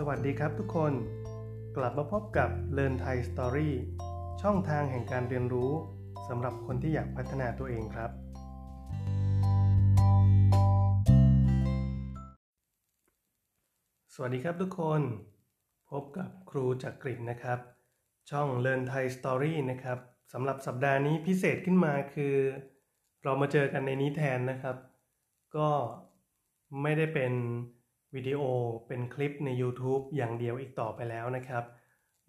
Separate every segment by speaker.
Speaker 1: สวัสดีครับทุกคน กลับมาพบกับ Learn Thai Story ช่องทางแห่งการเรียนรู้สำหรับคนที่อยากพัฒนาตัวเองครับ สวัสดีครับทุกคน พบกับครูจักกริดนะครับ ช่อง Learn Thai Story นะครับสำหรับสัปดาห์นี้พิเศษขึ้นมาคือ เรามาเจอกันในนี้แทนนะครับ ก็ไม่ได้เป็น วิดีโอเป็นคลิปใน YouTube อย่างเดียวอีกต่อไปแล้วนะครับ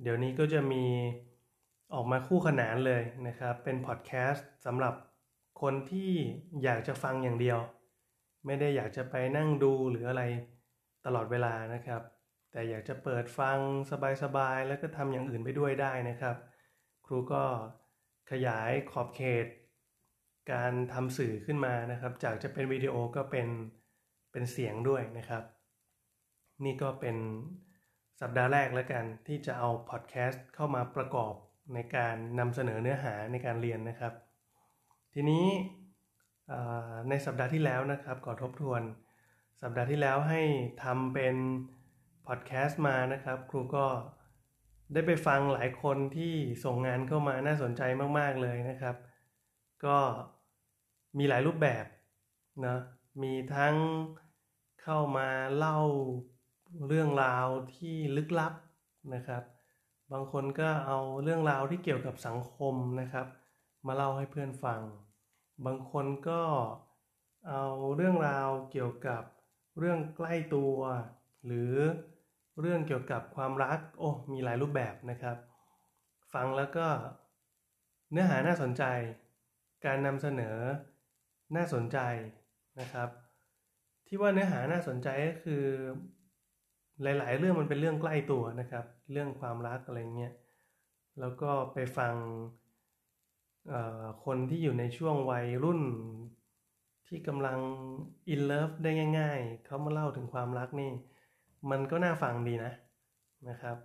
Speaker 1: เดี๋ยวนี้ก็จะมีออกมาคู่ขนานเลยนะครับ เป็นพอดแคสต์สำหรับคนที่อยากจะฟังอย่างเดียว ไม่ได้อยากจะไปนั่งดูหรืออะไรตลอดเวลานะครับ แต่อยากจะเปิดฟังสบายๆ แล้วก็ทำอย่างอื่นไปด้วยได้นะครับ ครูก็ขยายขอบเขต การทำสื่อขึ้นมานะครับ จากจะเป็นวิดีโอก็เป็นเป็นเสียงด้วยนะครับ นี่ก็เป็นสัปดาห์แรกแล้วกันที่จะเอาพอดแคสต์เข้ามาประกอบในการนำเสนอเนื้อหาในการเรียนนะครับ ทีนี้ในสัปดาห์ที่แล้วนะครับขอทบทวน สัปดาห์ที่แล้วให้ทำเป็นพอดแคสต์มานะครับ ครูก็ได้ไปฟังหลายคนที่ส่งงานเข้ามาน่าสนใจมาก ๆ เลยนะครับ ก็มีหลายรูปแบบนะมีทั้งเข้ามาเล่า เรื่องราวที่ลึกลับนะครับ บางคนก็เอาเรื่องราวที่เกี่ยวกับสังคมนะครับ มาเล่าให้เพื่อนฟัง บางคนก็เอาเรื่องราวเกี่ยวกับเรื่องใกล้ตัว หรือเรื่องเกี่ยวกับความรักโอ้มีหลายรูปแบบนะครับ ฟังแล้วก็เนื้อหาน่าสนใจ การนำเสนอน่าสนใจนะครับ ที่ว่าเนื้อหาน่าสนใจก็คือ หลาย ๆ เรื่องมันเป็นเรื่องใกล้ตัวนะครับ เรื่องความรักอะไรเงี้ยแล้วก็ไปฟังคนที่อยู่ในช่วงวัยรุ่นที่กำลังอินเลิฟได้ง่าย ๆ เขามาเล่าถึงความรักนี่ มันก็น่าฟังดีนะนะครับ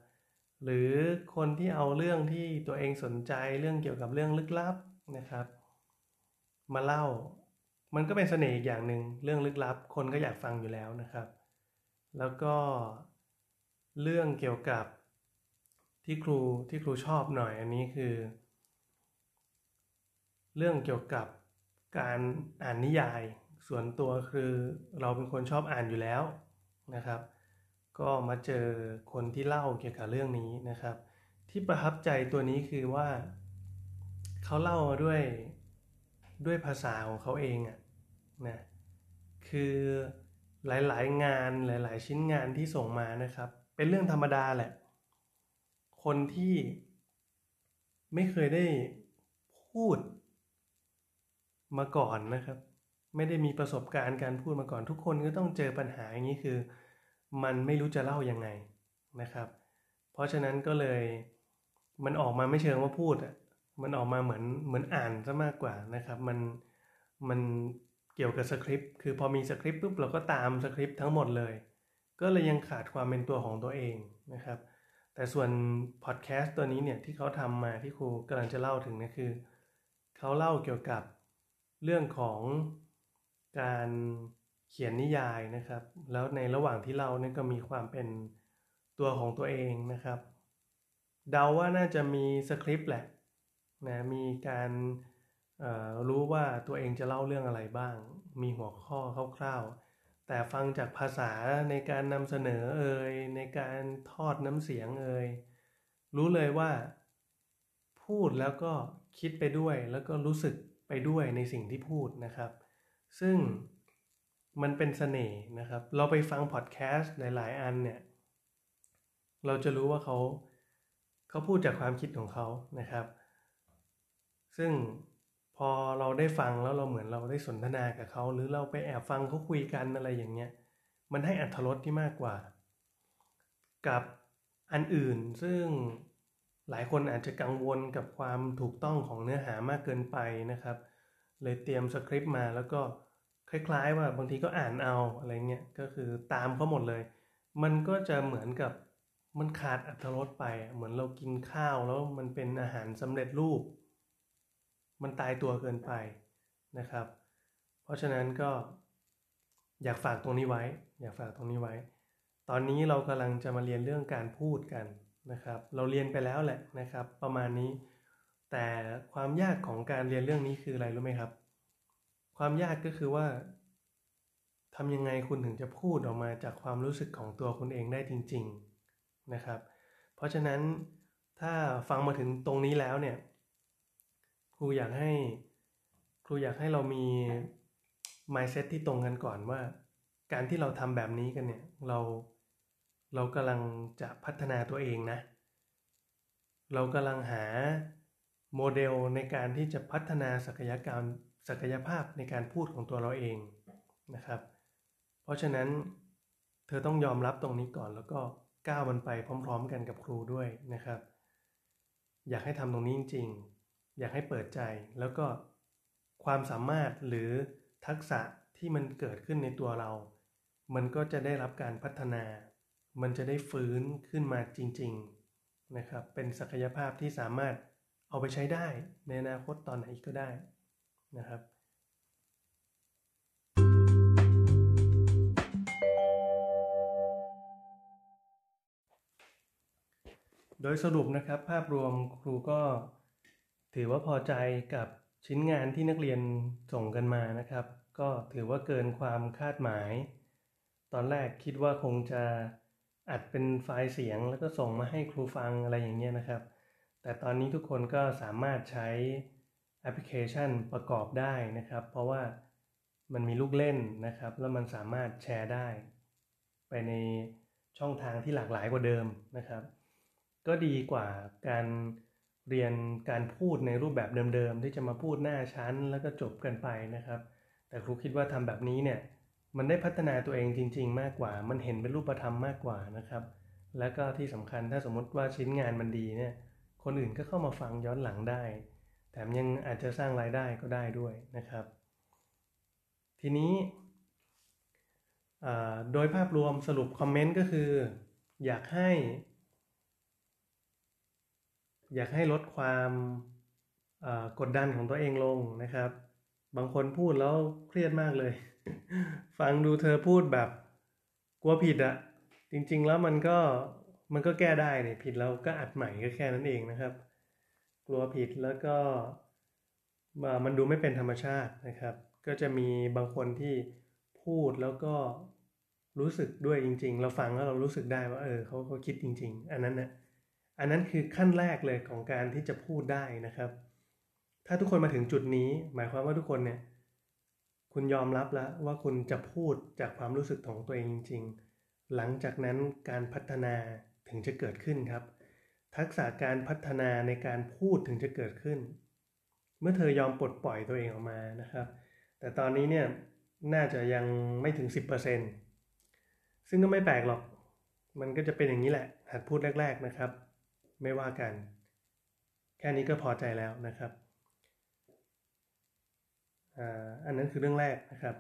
Speaker 1: หรือคนที่เอาเรื่องที่ตัวเองสนใจเรื่องเกี่ยวกับเรื่องลึกลับนะครับ มาเล่า มันก็เป็นเสน่ห์อีกอย่างหนึ่งเรื่องลึกลับ คนก็อยากฟังอยู่แล้วนะครับ แล้วก็ เรื่องเกี่ยวกับที่ครูที่ครูชอบหน่อยอันนี้คือ เรื่องเกี่ยวกับการอ่านนิยาย ส่วนตัวคือเราเป็นคนชอบอ่านอยู่แล้วนะครับ ก็มาเจอคนที่เล่าเกี่ยวกับเรื่องนี้นะครับ ที่ประทับใจตัวนี้คือว่าเขาเล่าด้วยด้วยภาษาของเขาเองอะนะคือหลายๆงานหลาย ๆ ชิ้นงานที่ส่งมานะครับ เป็นเรื่องธรรมดาแหละ คนที่ไม่เคยได้พูดมาก่อนนะครับ ไม่ได้มีประสบการณ์การพูดมาก่อน ทุกคนก็ต้องเจอปัญหาอย่างนี้คือ มันไม่รู้จะเล่ายังไงนะครับ เพราะฉะนั้นก็เลยมันออกมาไม่เชิงว่าพูดอะมันออกมาเหมือนเหมือนอ่านซะมากกว่านะครับ มันมันเกี่ยวกับสคริปต์คือพอมีสคริปต์ปุ๊บเราก็ตามสคริปต์ทั้งหมดเลย ก็เลยยังขาดความเป็นตัวของตัวเองนะครับ แต่ส่วนพอดแคสต์ตัวนี้เนี่ยที่เขาทำมาที่ครูกำลังจะเล่าถึงเนี่ยคือเขาเล่าเกี่ยวกับเรื่องของการเขียนนิยายนะครับ แล้วในระหว่างที่เล่าเนี่ยก็มีความเป็นตัวของตัวเองนะครับ เดาว่าน่าจะมีสคริปต์แหละนะมีการรู้ว่าตัวเองจะเล่าเรื่องอะไรบ้าง มีหัวข้อคร่าวๆ แต่ฟังจากภาษาในการนำเสนอเอ่ยในการทอดน้ำเสียงเอ่ยรู้เลยว่า พูดแล้วก็คิดไปด้วย แล้วก็รู้สึกไปด้วยในสิ่งที่พูดนะครับ ซึ่งมันเป็นสเสน่ห์นะครับ เราไปฟังพอดแคสต์หลาย ๆ อันเนี่ย เราจะรู้ว่าเขาเขาพูดจากความคิดของเขานะครับ ซึ่ง พอเราได้ฟังแล้วเราเหมือนเราได้สนทนากับเขาหรือเราไปแอบฟังเขาคุยกันอะไรอย่างเงี้ยมันให้อัธรสที่มากกว่า กับอันอื่นซึ่งหลายคนอาจจะกังวลกับความถูกต้องของเนื้อหามากเกินไปนะครับ เลยเตรียมสคริปต์มาแล้วก็คล้ายๆ ว่าบางทีก็อ่านเอาอะไรเงี้ยก็คือตามเขาหมดเลย มันก็จะเหมือนกับมันขาดอัตรสไป เหมือนเรากินข้าวแล้วมันเป็นอาหารสำเร็จรูป มันตายตัวเกินไปนะครับ เพราะฉะนั้นก็อยากฝากตรงนี้ไว้ อยากฝากตรงนี้ไว้ ตอนนี้เรากำลังจะมาเรียนเรื่องการพูดกันนะครับ เราเรียนไปแล้วแหละนะครับ ประมาณนี้ แต่ความยากของการเรียนเรื่องนี้คืออะไรรู้ไหมครับ ความยากก็คือว่าทำยังไงคุณถึงจะพูดออกมาจากความรู้สึกของตัวคุณเองได้จริง ๆนะครับ เพราะฉะนั้นถ้าฟังมาถึงตรงนี้แล้วเนี่ย ครูอยากให้ ครูอยากให้เรามี mindset ที่ตรงกันก่อนว่า การที่เราทำแบบนี้กันเนี่ย เราเรากำลังจะพัฒนาตัวเองนะ เรากำลังหาโมเดลในการที่จะพัฒนาศักยการศักยภาพในการพูดของตัวเราเองนะครับ เพราะฉะนั้นเธอต้องยอมรับตรงนี้ก่อนแล้วก็ก้าวมันไปพร้อม ๆ กันกับครูด้วยนะครับ อยากให้ทำตรงนี้จริง อยากให้เปิดใจแล้วก็ความสามารถหรือทักษะที่มันเกิดขึ้นในตัวเรา มันก็จะได้รับการพัฒนา มันจะได้ฟื้นขึ้นมาจริง ๆนะครับ เป็นศักยภาพที่สามารถเอาไปใช้ได้ในอนาคตตอนไหนก็ได้นะครับโดยสรุปนะครับภาพรวมครูก็ ถือว่าพอใจกับชิ้นงานที่นักเรียนส่งกันมานะครับ ก็ถือว่าเกินความคาดหมาย ตอนแรกคิดว่าคงจะอัดเป็นไฟล์เสียงแล้วก็ส่งมาให้ครูฟังอะไรอย่างเงี้ยนะครับ แต่ตอนนี้ทุกคนก็สามารถใช้แอปพลิเคชันประกอบได้นะครับ เพราะว่ามันมีลูกเล่นนะครับ แล้วมันสามารถแชร์ได้ ไปในช่องทางที่หลากหลายกว่าเดิมนะครับ ก็ดีกว่าการ เรียนการพูดในรูปแบบเดิมๆ ที่จะมาพูดหน้าชั้นแล้วก็จบกันไปนะครับ แต่ครูคิดว่าทำแบบนี้เนี่ยมันได้พัฒนาตัวเองจริง ๆ มากกว่า มันเห็นเป็นรูปธรรมมากกว่านะครับ แล้วก็ที่สำคัญถ้าสมมติว่าชิ้นงานมันดีเนี่ยคนอื่นก็เข้ามาฟังย้อนหลังได้ แถมยังอาจจะสร้างรายได้ก็ได้ด้วยนะครับ ทีนี้โดยภาพรวมสรุปคอมเมนต์ก็คือ อยากให้ อยากให้ลดความกดดันของตัวเองลงนะครับ บางคนพูดแล้วเครียดมากเลย ฟังดูเธอพูดแบบกลัวผิดอะจริงๆแล้วมันก็มันก็แก้ได้เนี่ยผิดแล้วก็อัดใหม่ก็แค่นั้นเองนะครับ กลัวผิดแล้วก็มันดูไม่เป็นธรรมชาตินะครับ ก็จะมีบางคนที่พูดแล้วก็รู้สึกด้วยจริง ๆ เราฟังแล้วเรารู้สึกได้ว่าเออเขาเขาคิดจริง ๆ อันนั้นนะ อันนั้นคือขั้นแรกเลยของการที่จะพูดได้นะครับ ถ้าทุกคนมาถึงจุดนี้ หมายความว่าทุกคนเนี่ย คุณยอมรับแล้วว่าคุณจะพูดจากความรู้สึกของตัวเองจริง ๆ หลังจากนั้นการพัฒนาถึงจะเกิดขึ้นครับ ทักษะการพัฒนาในการพูดถึงจะเกิดขึ้น เมื่อเธอยอมปลดปล่อยตัวเองออกมานะครับ แต่ตอนนี้เนี่ยน่าจะยังไม่ถึง 10%ซึ่งก็ไม่แปลกหรอก มันก็จะเป็นอย่างนี้แหละ หัดพูดแรก ๆนะครับ ไม่ว่ากัน แค่นี้ก็พอใจแล้วนะครับอันนั้นคือเรื่องแรกนะครับ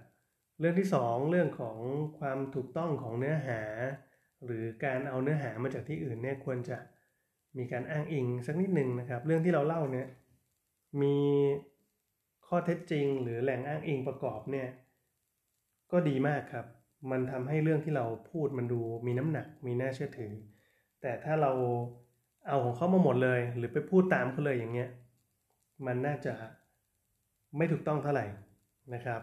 Speaker 1: เรื่องที่ 2 เรื่องของความถูกต้องของเนื้อหา หรือการเอาเนื้อหามาจากที่อื่นเนี่ยควรจะมีการอ้างอิงสักนิดหนึ่งนะครับ เรื่องที่เราเล่าเนี่ยมีข้อเท็จจริง หรือแหล่งอ้างอิงประกอบเนี่ยก็ดีมากครับ มันทำให้เรื่องที่เราพูดมันดูมีน้ำหนักมีน่าเชื่อถือ แต่ถ้าเรา เอาของเขามาหมดเลย หรือไปพูดตามเขาเลยอย่างเงี้ย มันน่าจะไม่ถูกต้องเท่าไหร่นะครับ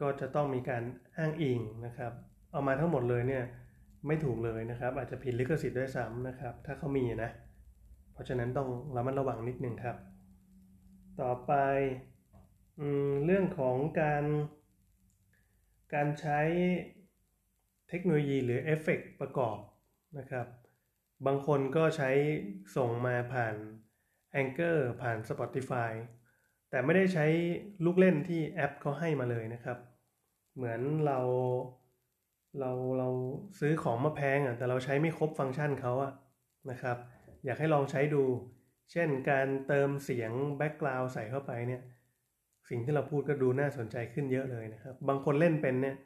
Speaker 1: ก็จะต้องมีการอ้างอิงนะครับ เอามาทั้งหมดเลยเนี่ยไม่ถูกเลยนะครับ อาจจะผิดลิขสิทธิ์ด้วยซ้ำนะครับ ถ้าเขามีนะ เพราะฉะนั้นต้องระมัดระวังนิดนึงครับ ต่อไปอเรื่องของการการใช้เทคโนโลยีหรือเอฟเฟกประกอบนะครับ บางคนก็ใช้ส่งมาผ่าน Anchor ผ่าน Spotify แต่ไม่ได้ใช้ลูกเล่นที่แอปเขาให้มาเลยนะครับ เหมือนเราเราเราซื้อของมาแพงอะแต่เราใช้ไม่ครบฟังก์ชันเขาอะนะครับ อยากให้ลองใช้ดู เช่นการเติมเสียง background ใส่เข้าไปเนี่ย สิ่งที่เราพูดก็ดูน่าสนใจขึ้นเยอะเลยนะครับ บางคนเล่นเป็นเนี่ย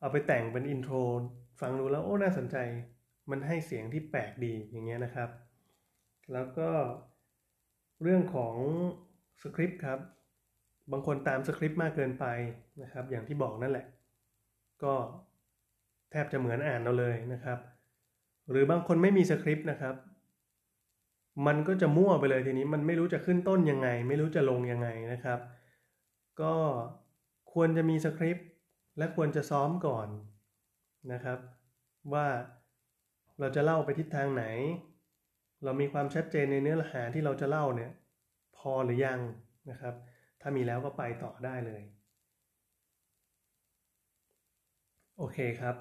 Speaker 1: เอาไปแต่งเป็นอินโทรฟังดูแล้วโอ้น่าสนใจ มันให้เสียงที่แปลกดีอย่างเงี้ยนะครับ แล้วก็เรื่องของสคริปต์ครับ บางคนตามสคริปต์มากเกินไปนะครับ อย่างที่บอกนั่นแหละ ก็แทบจะเหมือนอ่านเราเลยนะครับ หรือบางคนไม่มีสคริปต์นะครับ มันก็จะมั่วไปเลยทีนี้มันไม่รู้จะขึ้นต้นยังไง ไม่รู้จะลงยังไงนะครับ ก็ควรจะมีสคริปต์และควรจะซ้อมก่อนนะครับ ว่า เราจะเล่าไปทิศทางไหน เรามีความชัดเจนในเนื้อหาที่เราจะเล่าเนี่ยพอหรือยังนะครับ ถ้ามีแล้วก็ไปต่อได้เลย โอเคครับ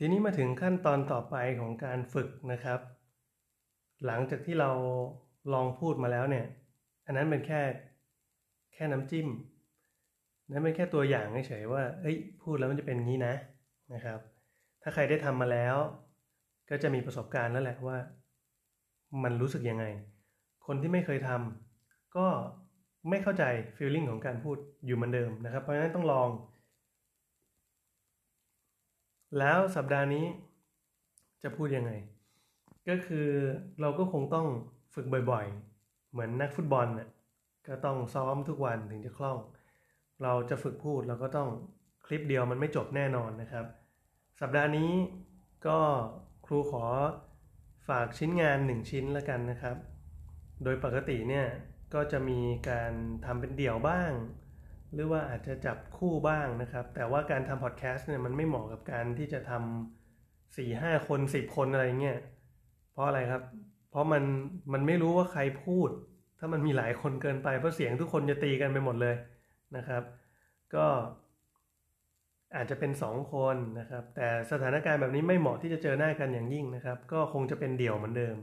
Speaker 1: ทีนี้มาถึงขั้นตอนต่อไปของการฝึกนะครับ หลังจากที่เราลองพูดมาแล้วเนี่ย อันนั้นเป็นแค่แค่น้ำจิ้ม นั่นเป็นแค่ตัวอย่างเฉยๆว่า เอ้ย พูดแล้วมันจะเป็นงี้นะนะครับ ถ้าใครได้ทำมาแล้ว ก็จะมีประสบการณ์แล้วแหละว่า มันรู้สึกยังไง คนที่ไม่เคยทำก็ไม่เข้าใจฟีลลิ่งของการพูดอยู่เหมือนเดิมนะครับ เพราะฉะนั้นต้องลอง แล้วสัปดาห์นี้จะพูดยังไง ก็คือเราก็คงต้องฝึกบ่อยๆ เหมือนนักฟุตบอลน่ะก็ต้องซ้อมทุกวันถึงจะคล่อง เราจะฝึกพูดเราก็ต้องคลิปเดียวมันไม่จบแน่นอนนะครับ สัปดาห์นี้ก็ครูขอฝากชิ้นงาน 1 ชิ้นแล้วกันนะครับ โดยปกติเนี่ยก็จะมีการทำเป็นเดี่ยวบ้าง หรือว่าอาจจะจับคู่บ้างนะครับ แต่ว่าการทำพอดแคสต์เนี่ยมันไม่เหมาะกับการที่จะทำสี่ห้าคนสิบคนอะไรเงี้ย ราะอะไรครับ เพราะมันมันไม่รู้ว่าใครพูด ถ้ามันมีหลายคนเกินไปเพราะเสียงทุกคนจะตีกันไปหมดเลยนะครับ ก็อาจจะเป็น2คนนะครับ แต่สถานการณ์แบบนี้ไม่เหมาะที่จะเจอหน้ากันอย่างยิ่งนะครับ ก็คงจะเป็นเดี่ยวเหมือนเดิม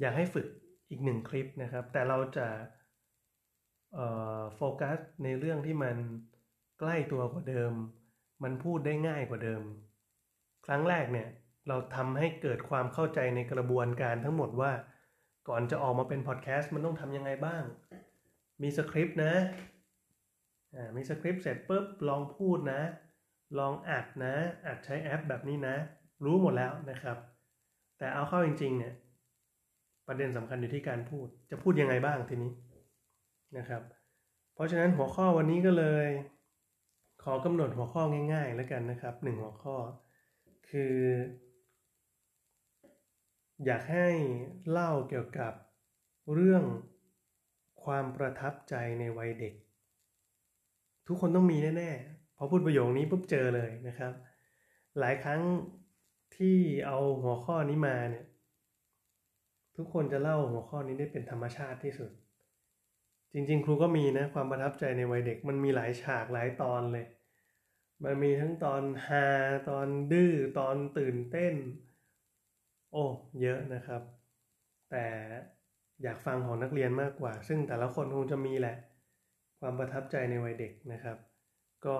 Speaker 1: อยากให้ฝึกอีกหนึ่งคลิปนะครับ แต่เราจะโฟกัสในเรื่องที่มันใกล้ตัวกว่าเดิม มันพูดได้ง่ายกว่าเดิม ครั้งแรกเนี่ย เราทำให้เกิดความเข้าใจในกระบวนการทั้งหมดว่า ก่อนจะออกมาเป็นพอดแคสต์มันต้องทำยังไงบ้าง มีสคริปต์นะมีสคริปต์เสร็จปุ๊บลองพูดนะ ลองอัดนะ อัดใช้แอปแบบนี้นะ รู้หมดแล้วนะครับ แต่เอาเข้าจริงๆเนี่ยประเด็นสำคัญอยู่ที่การพูดจะพูดยังไงบ้างทีนี้นะครับ เพราะฉะนั้นหัวข้อวันนี้ก็เลย ขอกำหนดหัวข้อง่าย ๆ แล้วกันนะครับหนึ่งหัวข้อ คือ อยากให้เล่าเกี่ยวกับเรื่องความประทับใจในวัยเด็ก ทุกคนต้องมีแน่ๆพอพูดประโยคนี้ปุ๊บเจอเลยนะครับ หลายครั้งที่เอาหัวข้อนี้มาเนี่ยทุกคนจะเล่าหัวข้อนี้ได้เป็นธรรมชาติที่สุด จริง ๆ ครูก็มีนะความประทับใจในวัยเด็ก มันมีหลายฉากหลายตอนเลย มันมีทั้งตอนฮาตอนดื้อตอนตื่นเต้น โอ้ เยอะนะครับ แต่อยากฟังของนักเรียนมากกว่า ซึ่งแต่ละคนคงจะมีแหละ ความประทับใจในวัยเด็กนะครับ ก็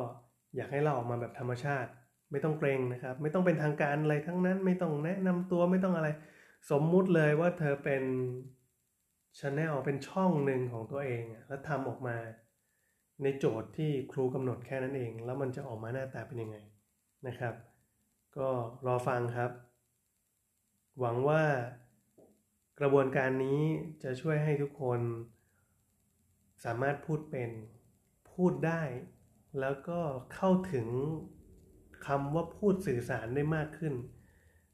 Speaker 1: อยากให้เราออกมาแบบธรรมชาติ ไม่ต้องเกรงนะครับ ไม่ต้องเป็นทางการอะไรทั้งนั้น ไม่ต้องแนะนำตัวไม่ต้องอะไร สมมุติเลยว่าเธอเป็นชาแนลเป็นช่องหนึ่งของตัวเอง แล้วทำออกมา ในโจทย์ที่ครูกำหนดแค่นั้นเอง แล้วมันจะออกมาหน้าตาเป็นยังไงนะครับ ก็รอฟังครับ หวังว่ากระบวนการนี้จะช่วยให้ทุกคน สามารถพูดเป็นพูดได้ แล้วก็เข้าถึงคำว่าพูดสื่อสารได้มากขึ้น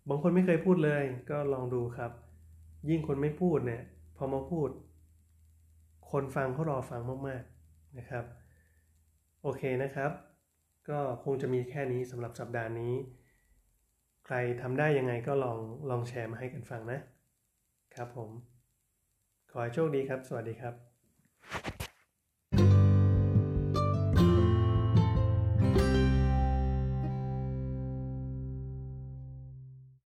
Speaker 1: บางคนไม่เคยพูดเลยก็ลองดูครับ ยิ่งคนไม่พูดเนี่ยพอมาพูด คนฟังเขารอฟังมากๆนะครับ โอเคนะครับ ก็คงจะมีแค่นี้สำหรับสัปดาห์นี้ ใครทำได้ยังไงก็ลองลองแชร์มาให้กันฟังนะครับผม ขอให้โชคดีครับ สวัสดีครับ